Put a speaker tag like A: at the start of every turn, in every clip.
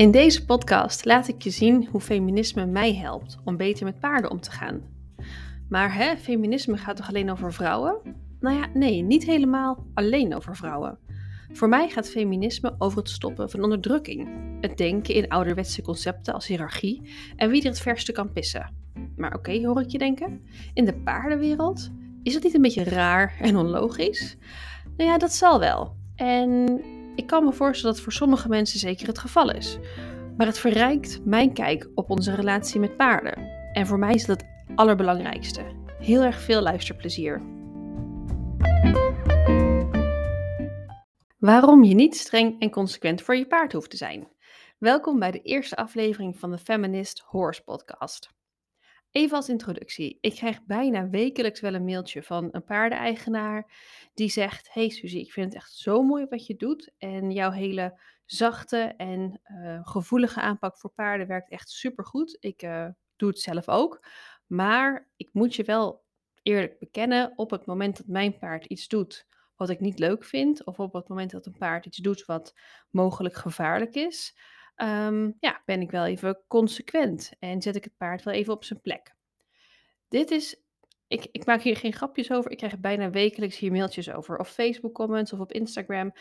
A: In deze podcast laat ik je zien hoe feminisme mij helpt om beter met paarden om te gaan. Maar hè, feminisme gaat toch alleen over vrouwen? Nou ja, nee, niet helemaal alleen over vrouwen. Voor mij gaat feminisme over het stoppen van onderdrukking, het denken in ouderwetse concepten als hiërarchie en wie er het verste kan pissen. Maar oké, hoor ik je denken? In de paardenwereld? Is dat niet een beetje raar en onlogisch? Nou ja, dat zal wel. En ik kan me voorstellen dat voor sommige mensen zeker het geval is. Maar het verrijkt mijn kijk op onze relatie met paarden. En voor mij is dat het allerbelangrijkste. Heel erg veel luisterplezier. Waarom je niet streng en consequent voor je paard hoeft te zijn. Welkom bij de eerste aflevering van de Feminist Horse Podcast. Even als introductie. Ik krijg bijna wekelijks wel een mailtje van een paardeneigenaar die zegt: Hey Suzie, ik vind het echt zo mooi wat je doet. En jouw hele zachte en uh, gevoelige aanpak voor paarden werkt echt supergoed. Ik uh, doe het zelf ook. Maar ik moet je wel eerlijk bekennen: op het moment dat mijn paard iets doet wat ik niet leuk vind, of op het moment dat een paard iets doet wat mogelijk gevaarlijk is, um, ja, ben ik wel even consequent en zet ik het paard wel even op zijn plek. Dit is, ik, ik maak hier geen grapjes over, ik krijg bijna wekelijks hier mailtjes over, of Facebook comments of op Instagram.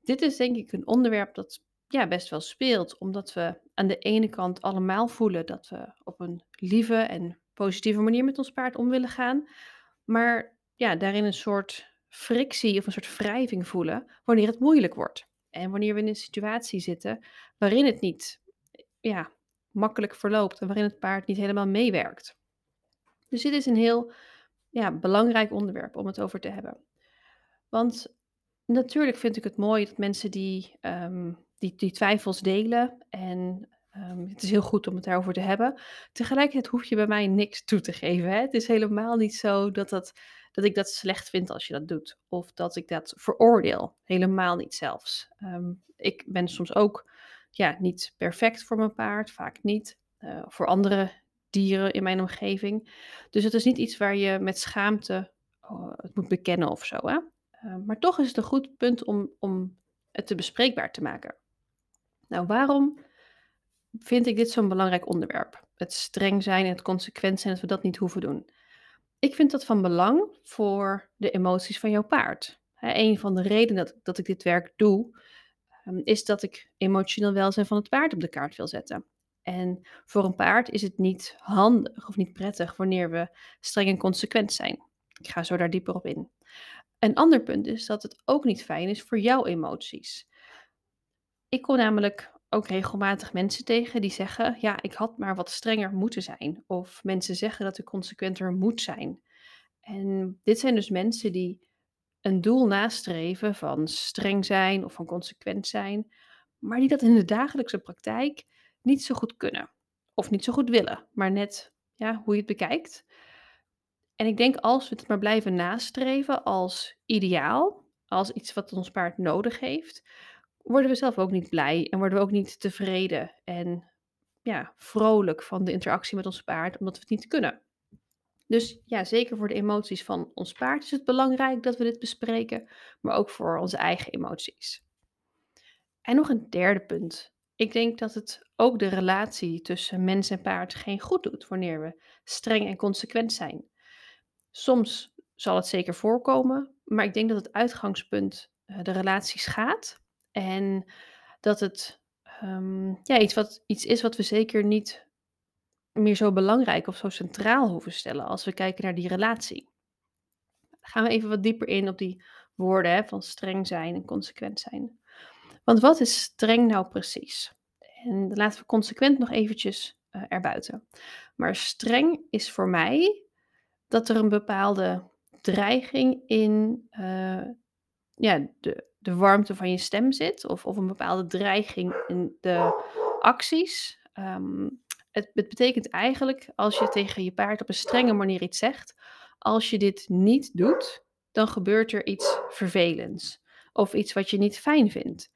A: Dit is denk ik een onderwerp dat ja, best wel speelt, omdat we aan de ene kant allemaal voelen dat we op een lieve en positieve manier met ons paard om willen gaan, maar ja, daarin een soort frictie of een soort wrijving voelen wanneer het moeilijk wordt. En wanneer we in een situatie zitten waarin het niet ja, makkelijk verloopt en waarin het paard niet helemaal meewerkt. Dus dit is een heel ja, belangrijk onderwerp om het over te hebben. Want natuurlijk vind ik het mooi dat mensen die, um, die, die twijfels delen en um, het is heel goed om het daarover te hebben. Tegelijkertijd hoef je bij mij niks toe te geven. Hè? Het is helemaal niet zo dat dat dat ik dat slecht vind als je dat doet. Of dat ik dat veroordeel. Helemaal niet zelfs. Ehm, ik ben soms ook ja, niet perfect voor mijn paard, vaak niet. Uh, voor andere dieren in mijn omgeving. Dus het is niet iets waar je met schaamte uh, het moet bekennen of zo. Hè? Uh, maar toch is het een goed punt om, om het te bespreekbaar te maken. Nou, waarom vind ik dit zo'n belangrijk onderwerp? Het streng zijn en het consequent zijn dat we dat niet hoeven doen. Ik vind dat van belang voor de emoties van jouw paard. een van de redenen dat, dat ik dit werk doe, is dat ik emotioneel welzijn van het paard op de kaart wil zetten. En voor een paard is het niet handig of niet prettig wanneer we streng en consequent zijn. Ik ga zo daar dieper op in. Een ander punt is dat het ook niet fijn is voor jouw emoties. Ik kom namelijk ook regelmatig mensen tegen die zeggen: Ja, ik had maar wat strenger moeten zijn. Of mensen zeggen dat ik consequenter moet zijn. En dit zijn dus mensen die een doel nastreven van streng zijn of van consequent zijn, maar die dat in de dagelijkse praktijk niet zo goed kunnen. Of niet zo goed willen, maar net ja, hoe je het bekijkt. En ik denk als we het maar blijven nastreven als ideaal, als iets wat ons paard nodig heeft, worden we zelf ook niet blij en worden we ook niet tevreden en ja, vrolijk van de interactie met ons paard, omdat we het niet kunnen. Dus ja, zeker voor de emoties van ons paard is het belangrijk dat we dit bespreken, maar ook voor onze eigen emoties. En nog een derde punt. Ik denk dat het ook de relatie tussen mens en paard geen goed doet wanneer we streng en consequent zijn. Soms zal het zeker voorkomen, maar ik denk dat het uitgangspunt eh, de relatie schaadt en dat het um, ja, iets, wat, iets is wat we zeker niet meer zo belangrijk of zo centraal hoeven stellen als we kijken naar die relatie. Gaan we even wat dieper in op die woorden hè, van streng zijn en consequent zijn. Want wat is streng nou precies? En laten we consequent nog eventjes uh, erbuiten. Maar streng is voor mij dat er een bepaalde dreiging in uh, ja, de, de warmte van je stem zit, of, of een bepaalde dreiging in de acties. Um, het, het, betekent eigenlijk, als je tegen je paard op een strenge manier iets zegt, als je dit niet doet, dan gebeurt er iets vervelends. Of iets wat je niet fijn vindt.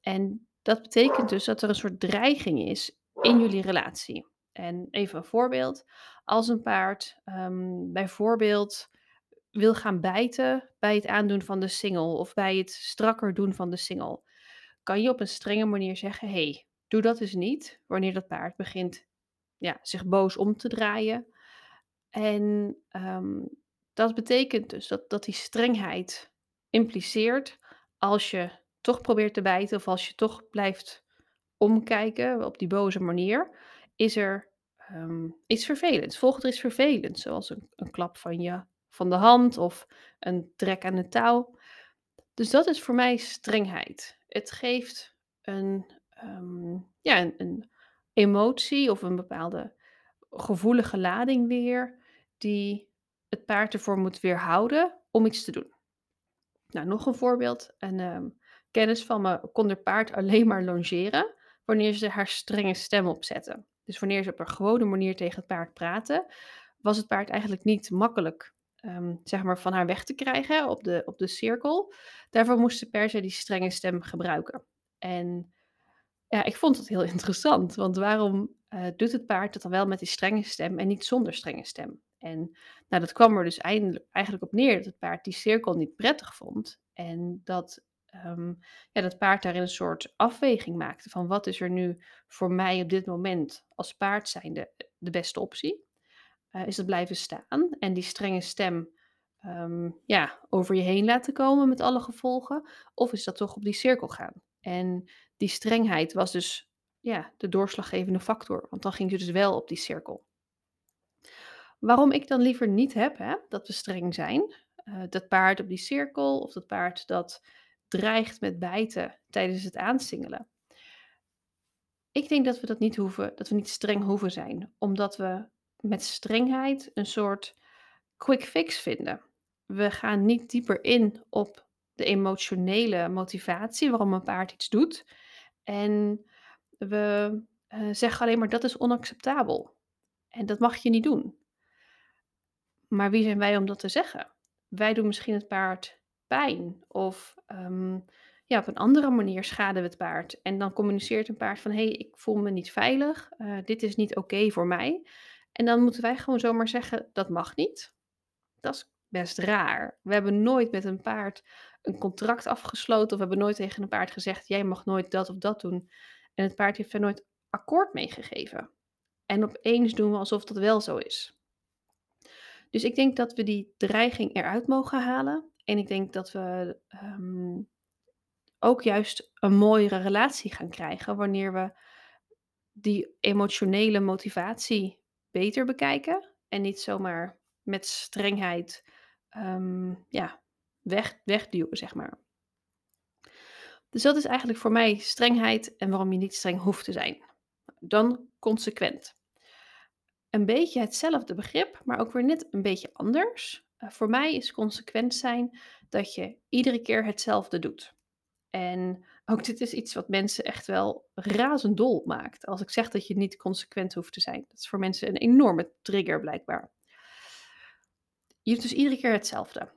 A: En dat betekent dus dat er een soort dreiging is in jullie relatie. En even een voorbeeld. Als een paard um, bijvoorbeeld wil gaan bijten bij het aandoen van de single of bij het strakker doen van de single, kan je op een strenge manier zeggen: hey, doe dat dus niet wanneer dat paard begint ja, zich boos om te draaien. En ehm, dat betekent dus dat, dat die strengheid impliceert als je toch probeert te bijten of als je toch blijft omkijken op die boze manier, is er ehm, iets vervelends. Volgt er iets vervelends, zoals een, een klap van je van de hand of een trek aan de touw. Dus dat is voor mij strengheid. Het geeft een, ehm, ja, een, een emotie of een bepaalde gevoelige lading weer, die het paard ervoor moet weerhouden om iets te doen. Nou, nog een voorbeeld. Een ehm, kennis van me kon haar paard alleen maar longeren wanneer ze haar strenge stem opzette. Dus wanneer ze op een gewone manier tegen het paard praten, was het paard eigenlijk niet makkelijk ehm, zeg maar van haar weg te krijgen op de, op de cirkel. Daarvoor moest ze per se die strenge stem gebruiken. En ja, ik vond het heel interessant, want waarom uh, doet het paard dat dan wel met die strenge stem en niet zonder strenge stem? En nou, dat kwam er dus eindelijk, eigenlijk op neer dat het paard die cirkel niet prettig vond. En dat um, ja, dat paard daarin een soort afweging maakte van wat is er nu voor mij op dit moment als paard zijnde de beste optie? Uh, is het blijven staan en die strenge stem um, ja, over je heen laten komen met alle gevolgen? Of is dat toch op die cirkel gaan? En die strengheid was dus ja, de doorslaggevende factor, want dan ging ze dus wel op die cirkel. Waarom ik dan liever niet heb hè, dat we streng zijn, uh, dat paard op die cirkel of dat paard dat dreigt met bijten tijdens het aansingelen. Ik denk dat we dat niet hoeven, dat we niet streng hoeven zijn, omdat we met strengheid een soort quick fix vinden. We gaan niet dieper in op de emotionele motivatie waarom een paard iets doet. En we uh, zeggen alleen maar dat is onacceptabel. En dat mag je niet doen. Maar wie zijn wij om dat te zeggen? Wij doen misschien het paard pijn of ehm, ja, op een andere manier schaden we het paard. En dan communiceert een paard van hé, hey, ik voel me niet veilig, uh, dit is niet oké voor mij. En dan moeten wij gewoon zomaar zeggen dat mag niet. Dat is best raar. We hebben nooit met een paard een contract afgesloten of we hebben nooit tegen een paard gezegd jij mag nooit dat of dat doen. En het paard heeft er nooit akkoord mee gegeven. En opeens doen we alsof dat wel zo is. Dus ik denk dat we die dreiging eruit mogen halen. En ik denk dat we ehm, ook juist een mooiere relatie gaan krijgen wanneer we die emotionele motivatie beter bekijken. En niet zomaar met strengheid um, ja, weg, wegduwen, zeg maar. Dus dat is eigenlijk voor mij strengheid en waarom je niet streng hoeft te zijn. Dan consequent. Een beetje hetzelfde begrip, maar ook weer net een beetje anders. Uh, voor mij is consequent zijn dat je iedere keer hetzelfde doet. En ook dit is iets wat mensen echt wel razendol maakt. Als ik zeg dat je niet consequent hoeft te zijn. Dat is voor mensen een enorme trigger blijkbaar. Je doet dus iedere keer hetzelfde.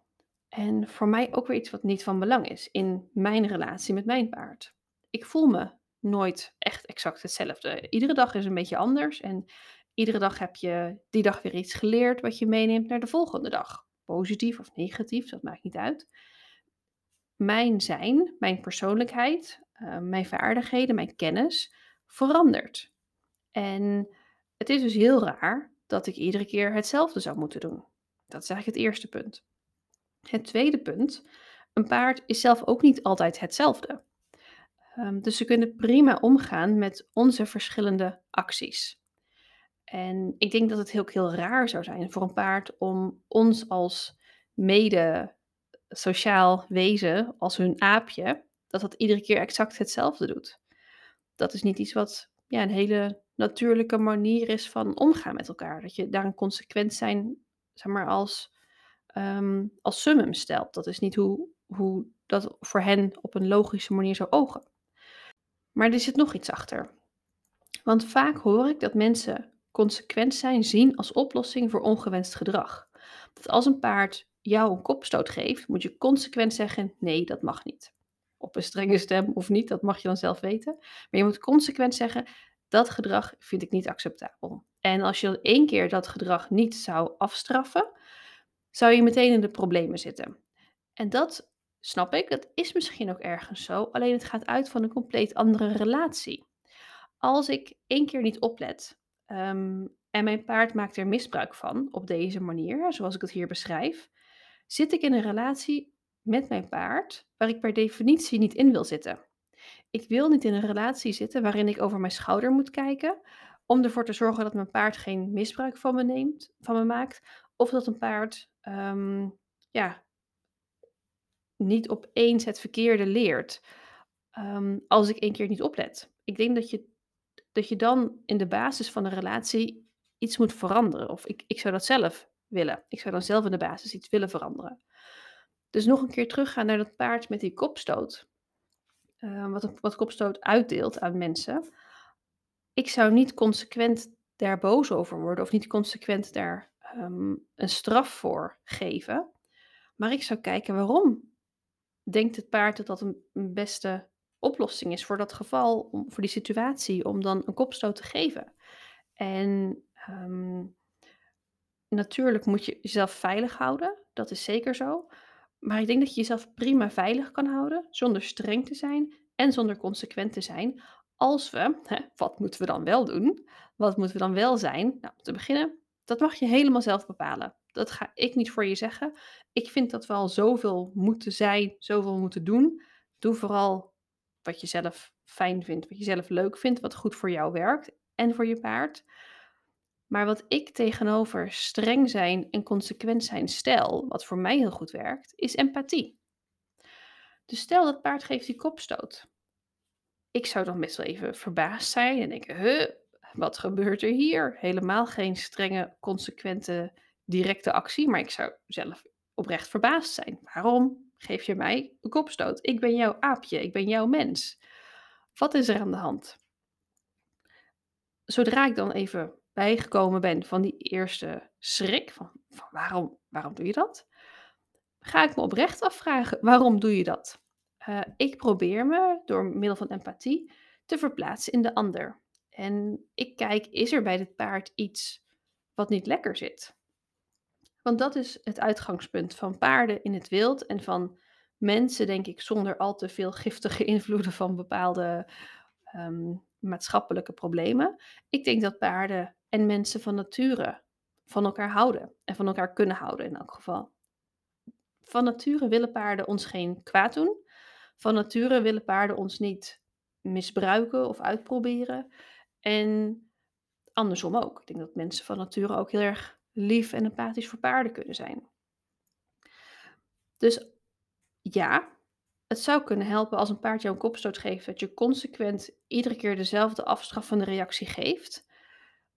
A: En voor mij ook weer iets wat niet van belang is in mijn relatie met mijn paard. Ik voel me nooit echt exact hetzelfde. Iedere dag is een beetje anders en iedere dag heb je die dag weer iets geleerd wat je meeneemt naar de volgende dag. Positief of negatief, dat maakt niet uit. Mijn zijn, mijn persoonlijkheid, uh, mijn vaardigheden, mijn kennis verandert. En het is dus heel raar dat ik iedere keer hetzelfde zou moeten doen. Dat is eigenlijk het eerste punt. Het tweede punt, een paard is zelf ook niet altijd hetzelfde. Um, dus ze kunnen prima omgaan met onze verschillende acties. En ik denk dat het heel, heel raar zou zijn voor een paard om ons als mede sociaal wezen, als hun aapje, dat dat iedere keer exact hetzelfde doet. Dat is niet iets wat ja, een hele natuurlijke manier is van omgaan met elkaar. Dat je daar een consequent zijn, zeg maar, als um, als summum stelt. Dat is niet hoe, hoe dat voor hen op een logische manier zou ogen. Maar er zit nog iets achter. Want vaak hoor ik dat mensen consequent zijn zien als oplossing voor ongewenst gedrag. Dat als een paard jou een kopstoot geeft, moet je consequent zeggen: nee, dat mag niet. Op een strenge stem of niet, dat mag je dan zelf weten. Maar je moet consequent zeggen: dat gedrag vind ik niet acceptabel. En als je één keer dat gedrag niet zou afstraffen, zou je meteen in de problemen zitten. En dat snap ik, dat is misschien ook ergens zo, alleen het gaat uit van een compleet andere relatie. Als ik één keer niet oplet ehm, en mijn paard maakt er misbruik van op deze manier, zoals ik het hier beschrijf, zit ik in een relatie met mijn paard waar ik per definitie niet in wil zitten. Ik wil niet in een relatie zitten waarin ik over mijn schouder moet kijken om ervoor te zorgen dat mijn paard geen misbruik van me neemt, van me maakt, of dat een paard ehm, ja, niet opeens het verkeerde leert ehm, als ik één keer niet oplet. Ik denk dat je, dat je dan in de basis van een relatie iets moet veranderen. Of ik, ik zou dat zelf willen. Ik zou dan zelf in de basis iets willen veranderen. Dus nog een keer teruggaan naar dat paard met die kopstoot. Uh, wat, wat kopstoot uitdeelt aan mensen. Ik zou niet consequent daar boos over worden of niet consequent daar um, een straf voor geven. Maar ik zou kijken waarom denkt het paard dat dat een, beste oplossing is voor dat geval, om, voor die situatie, om dan een kopstoot te geven. En um, natuurlijk moet je jezelf veilig houden, dat is zeker zo. Maar ik denk dat je jezelf prima veilig kan houden, zonder streng te zijn en zonder consequent te zijn. Als we, hè, wat moeten we dan wel doen? Wat moeten we dan wel zijn? Nou, om te beginnen, dat mag je helemaal zelf bepalen. Dat ga ik niet voor je zeggen. Ik vind dat we al zoveel moeten zijn, zoveel moeten doen. Doe vooral wat je zelf fijn vindt, wat je zelf leuk vindt, wat goed voor jou werkt en voor je paard. Maar wat ik tegenover streng zijn en consequent zijn stel, wat voor mij heel goed werkt, is empathie. Dus stel dat paard geeft die kopstoot. Ik zou dan best wel even verbaasd zijn en denken, huh, wat gebeurt er hier? Helemaal geen strenge, consequente, directe actie, maar ik zou zelf oprecht verbaasd zijn. Waarom geef je mij een kopstoot? Ik ben jouw aapje, ik ben jouw mens. Wat is er aan de hand? Zodra ik dan even bijgekomen ben van die eerste schrik, van, waarom, waarom doe je dat? Ga ik me oprecht afvragen, waarom doe je dat? Uh, ik probeer me door middel van empathie te verplaatsen in de ander. En ik kijk, is er bij dit paard iets wat niet lekker zit? Want dat is het uitgangspunt van paarden in het wild en van mensen, denk ik, zonder al te veel giftige invloeden van bepaalde um, maatschappelijke problemen. Ik denk dat paarden en mensen van nature van elkaar houden en van elkaar kunnen houden in elk geval. Van nature willen paarden ons geen kwaad doen. Van nature willen paarden ons niet misbruiken of uitproberen. En andersom ook. Ik denk dat mensen van nature ook heel erg lief en empathisch voor paarden kunnen zijn. Dus ja, het zou kunnen helpen als een paard jou een kopstoot geeft, dat je consequent iedere keer dezelfde afstraffende reactie geeft.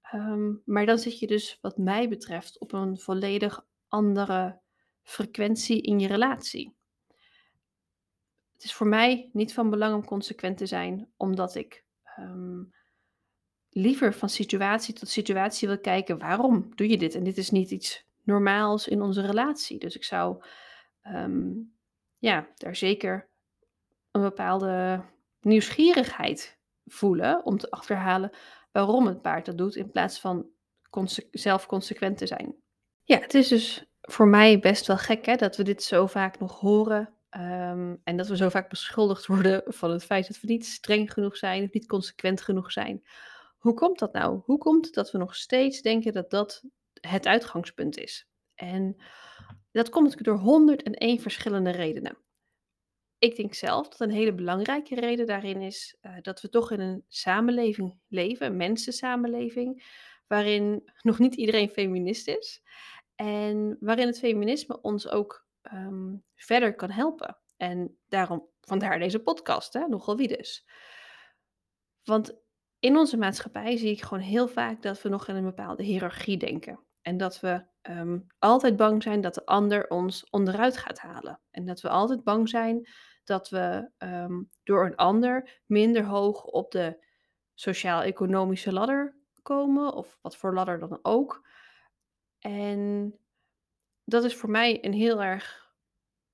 A: Ehm, maar dan zit je dus, wat mij betreft, op een volledig andere frequentie in je relatie. Het is voor mij niet van belang om consequent te zijn, omdat ik ehm, liever van situatie tot situatie wil kijken, waarom doe je dit? En dit is niet iets normaals in onze relatie. Dus ik zou ehm, ja, daar zeker een bepaalde nieuwsgierigheid voelen om te achterhalen waarom het paard dat doet, in plaats van zelf consequent te zijn. Ja, het is dus voor mij best wel gek hè, dat we dit zo vaak nog horen. Ehm, en dat we zo vaak beschuldigd worden van het feit dat we niet streng genoeg zijn of niet consequent genoeg zijn. Hoe komt dat nou? Hoe komt dat we nog steeds denken dat dat het uitgangspunt is? En dat komt door 101 verschillende redenen. Ik denk zelf dat een hele belangrijke reden daarin is uh, dat we toch in een samenleving leven, een mensensamenleving, waarin nog niet iedereen feminist is. En waarin het feminisme ons ook um, verder kan helpen. En daarom, vandaar deze podcast, hè, nogal wie dus. Want in onze maatschappij zie ik gewoon heel vaak dat we nog in een bepaalde hiërarchie denken. En dat we um, altijd bang zijn dat de ander ons onderuit gaat halen. En dat we altijd bang zijn dat we um, door een ander minder hoog op de sociaal-economische ladder komen, of wat voor ladder dan ook. En dat is voor mij een heel erg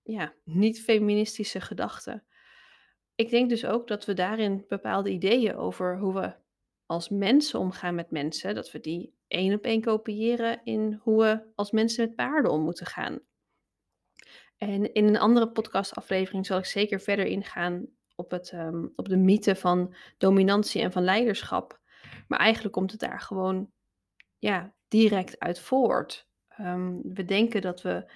A: ja, niet-feministische gedachte. Ik denk dus ook dat we daarin bepaalde ideeën over hoe we als mensen omgaan met mensen, dat we die één op één kopiëren in hoe we als mensen met paarden om moeten gaan. En in een andere podcastaflevering zal ik zeker verder ingaan op, het, ehm, op de mythe van dominantie en van leiderschap. Maar eigenlijk komt het daar gewoon ja, direct uit voort. Ehm, we denken dat we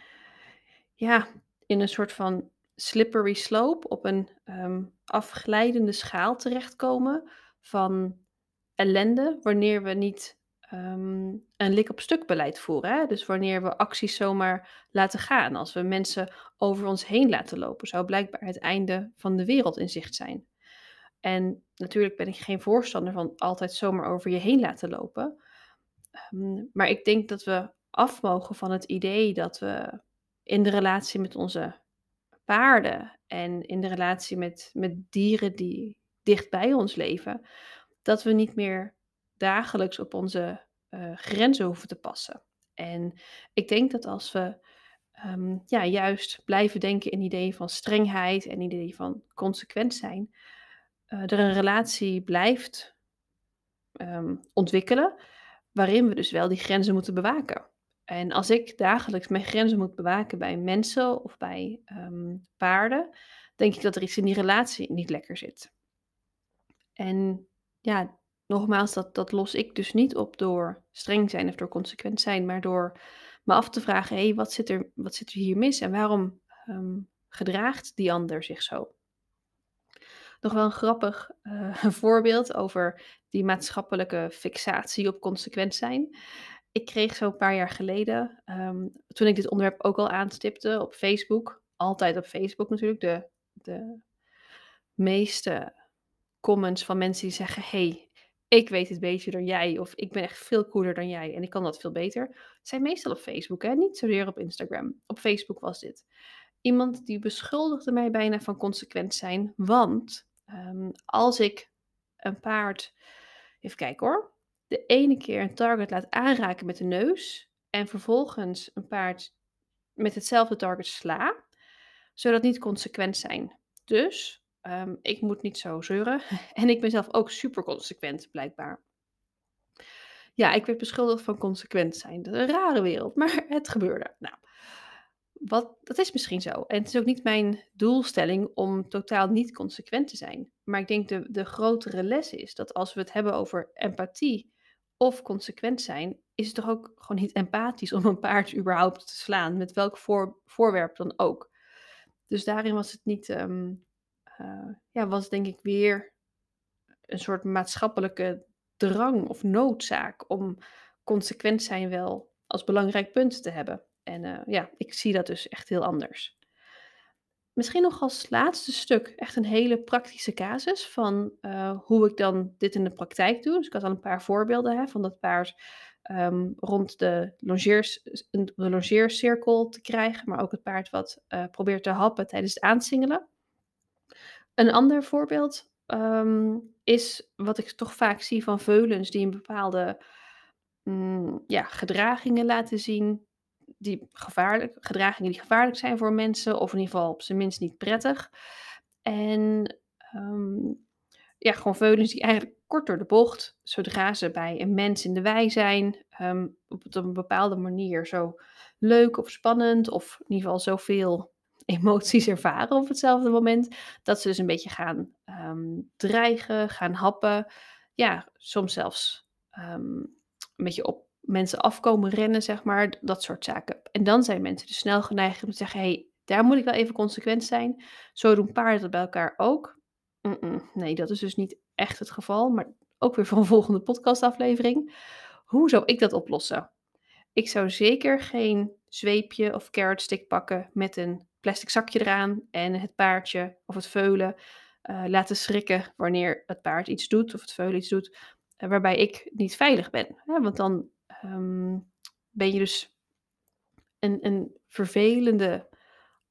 A: ja, in een soort van slippery slope op een ehm, afglijdende schaal terechtkomen van ellende wanneer we niet ehm, een lik op stuk beleid voeren. Hè? Dus wanneer we acties zomaar laten gaan, als we mensen over ons heen laten lopen, zou blijkbaar het einde van de wereld in zicht zijn. En natuurlijk ben ik geen voorstander van altijd zomaar over je heen laten lopen. Ehm, maar ik denk dat we af mogen van het idee dat we in de relatie met onze paarden en in de relatie met, met dieren die dicht bij ons leven, dat we niet meer dagelijks op onze uh, grenzen hoeven te passen. En ik denk dat als we um, ja, juist blijven denken in ideeën van strengheid en ideeën van consequent zijn, uh, er een relatie blijft um, ontwikkelen waarin we dus wel die grenzen moeten bewaken. En als ik dagelijks mijn grenzen moet bewaken bij mensen of bij um, paarden, denk ik dat er iets in die relatie niet lekker zit. En ja, nogmaals, dat, dat los ik dus niet op door streng zijn of door consequent zijn, maar door me af te vragen: hé, wat, zit er, wat zit er hier mis en waarom um, gedraagt die ander zich zo? Nog wel een grappig uh, voorbeeld over die maatschappelijke fixatie op consequent zijn. Ik kreeg zo een paar jaar geleden, um, toen ik dit onderwerp ook al aanstipte op Facebook, altijd op Facebook natuurlijk, de, de meeste comments van mensen die zeggen: hey, ik weet het beter dan jij, of ik ben echt veel cooler dan jij en ik kan dat veel beter, zijn meestal op Facebook, hè? niet zozeer op Instagram. Op Facebook was dit. Iemand die beschuldigde mij bijna van consequent zijn, want um, als ik een paard, even kijken hoor, de ene keer een target laat aanraken met de neus en vervolgens een paard met hetzelfde target sla, zou dat niet consequent zijn. Dus um, ik moet niet zo zeuren. En ik ben zelf ook super consequent, blijkbaar. Ja, ik werd beschuldigd van consequent zijn. Dat is een rare wereld, maar het gebeurde. Nou, wat, dat is misschien zo. En het is ook niet mijn doelstelling om totaal niet consequent te zijn. Maar ik denk de, de grotere les is dat als we het hebben over empathie of consequent zijn, is het toch ook gewoon niet empathisch om een paard überhaupt te slaan, met welk voor, voorwerp dan ook. Dus daarin was het niet, um, uh, ja, was denk ik weer een soort maatschappelijke drang of noodzaak om consequent zijn wel als belangrijk punt te hebben. En uh, ja, ik zie dat dus echt heel anders. Misschien nog als laatste stuk echt een hele praktische casus van uh, hoe ik dan dit in de praktijk doe. Dus ik had al een paar voorbeelden hè, van dat paard um, rond de, longeers, de longeercirkel te krijgen, maar ook het paard wat uh, probeert te happen tijdens het aansingelen. Een ander voorbeeld um, is wat ik toch vaak zie van veulens die een bepaalde mm, ja, gedragingen laten zien die gevaarlijk, gedragingen die gevaarlijk zijn voor mensen, of in ieder geval op zijn minst niet prettig. En um, ja, gewoon veulens die eigenlijk kort door de bocht, zodra ze bij een mens in de wei zijn, um, op, een bepaalde manier zo leuk of spannend, of in ieder geval zoveel emoties ervaren op hetzelfde moment, dat ze dus een beetje gaan um, dreigen, gaan happen. Ja, soms zelfs een beetje op mensen afkomen rennen, zeg maar, dat soort zaken. En dan zijn mensen dus snel geneigd om te zeggen, hey, daar moet ik wel even consequent zijn. Zo doen paarden dat bij elkaar ook. Nee, dat is dus niet echt het geval, maar ook weer voor een volgende podcastaflevering. Hoe zou ik dat oplossen? Ik zou zeker geen zweepje of carrot stick pakken met een plastic zakje eraan en het paardje of het veulen uh, laten schrikken wanneer het paard iets doet of het veulen iets doet, uh, waarbij ik niet veilig ben. Want dan um, ben je dus een, een vervelende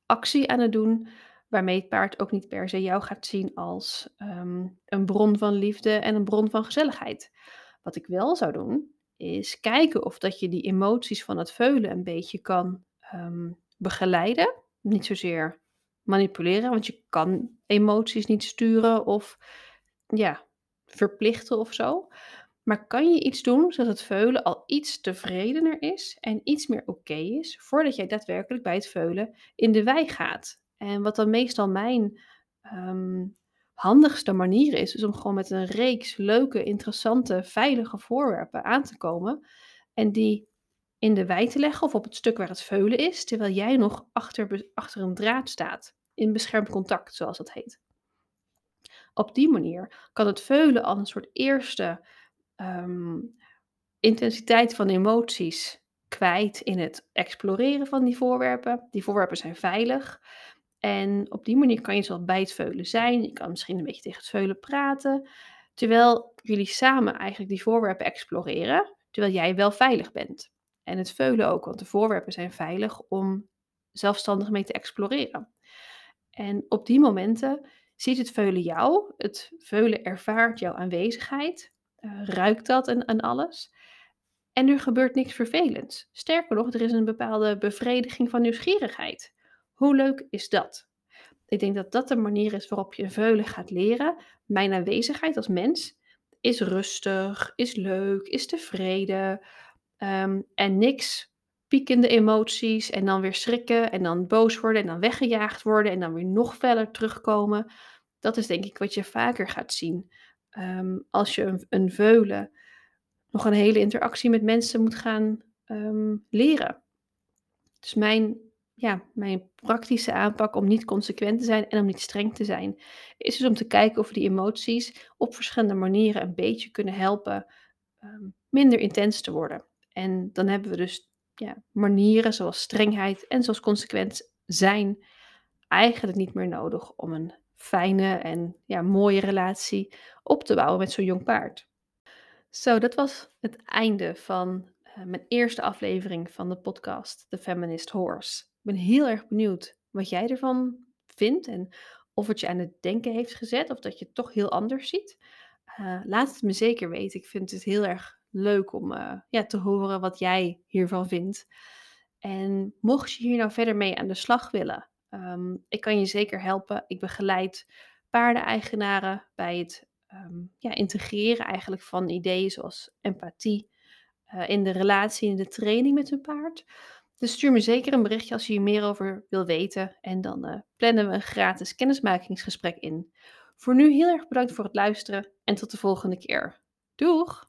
A: actie aan het doen, waarmee het paard ook niet per se jou gaat zien als um, een bron van liefde en een bron van gezelligheid. Wat ik wel zou doen, is kijken of dat je die emoties van het veulen een beetje kan um, begeleiden. Niet zozeer manipuleren, want je kan emoties niet sturen of ja, verplichten of zo. Maar kan je iets doen zodat het veulen al iets tevredener is en iets meer oké is voordat jij daadwerkelijk bij het veulen in de wei gaat? En wat dan meestal mijn um, handigste manier is, is om gewoon met een reeks leuke, interessante, veilige voorwerpen aan te komen en die in de wei te leggen of op het stuk waar het veulen is, terwijl jij nog achter, achter een draad staat, in beschermd contact, zoals dat heet. Op die manier kan het veulen al een soort eerste ehm, intensiteit van emoties kwijt in het exploreren van die voorwerpen. Die voorwerpen zijn veilig. En op die manier kan je zo bij het veulen zijn. Je kan misschien een beetje tegen het veulen praten. Terwijl jullie samen eigenlijk die voorwerpen exploreren. Terwijl jij wel veilig bent. En het veulen ook, want de voorwerpen zijn veilig om zelfstandig mee te exploreren. En op die momenten ziet het veulen jou. Het veulen ervaart jouw aanwezigheid. Uh, ruikt dat en, en alles. En er gebeurt niks vervelends. Sterker nog, er is een bepaalde bevrediging van nieuwsgierigheid. Hoe leuk is dat? Ik denk dat dat de manier is waarop je veulen gaat leren. Mijn aanwezigheid als mens is rustig, is leuk, is tevreden. Um, en niks piekende emoties en dan weer schrikken en dan boos worden en dan weggejaagd worden en dan weer nog verder terugkomen. Dat is denk ik wat je vaker gaat zien um, als je een, een veulen nog een hele interactie met mensen moet gaan um, leren. Dus mijn, ja, mijn praktische aanpak om niet consequent te zijn en om niet streng te zijn, is dus om te kijken of die emoties op verschillende manieren een beetje kunnen helpen um, minder intens te worden. En dan hebben we dus ja, manieren zoals strengheid en zoals consequent zijn eigenlijk niet meer nodig om een fijne en ja, mooie relatie op te bouwen met zo'n jong paard. Zo, dat was het einde van uh, mijn eerste aflevering van de podcast The Feminist Horse. Ik ben heel erg benieuwd wat jij ervan vindt en of het je aan het denken heeft gezet of dat je het toch heel anders ziet. Uh, laat het me zeker weten. Ik vind het heel erg leuk om uh, ja, te horen wat jij hiervan vindt. En mocht je hier nou verder mee aan de slag willen, um, ik kan je zeker helpen. Ik begeleid paardeneigenaren bij het um, ja, integreren eigenlijk van ideeën zoals empathie uh, in de relatie, in de training met hun paard. Dus stuur me zeker een berichtje als je hier meer over wil weten. En dan uh, plannen we een gratis kennismakingsgesprek in. Voor nu heel erg bedankt voor het luisteren en tot de volgende keer. Doeg!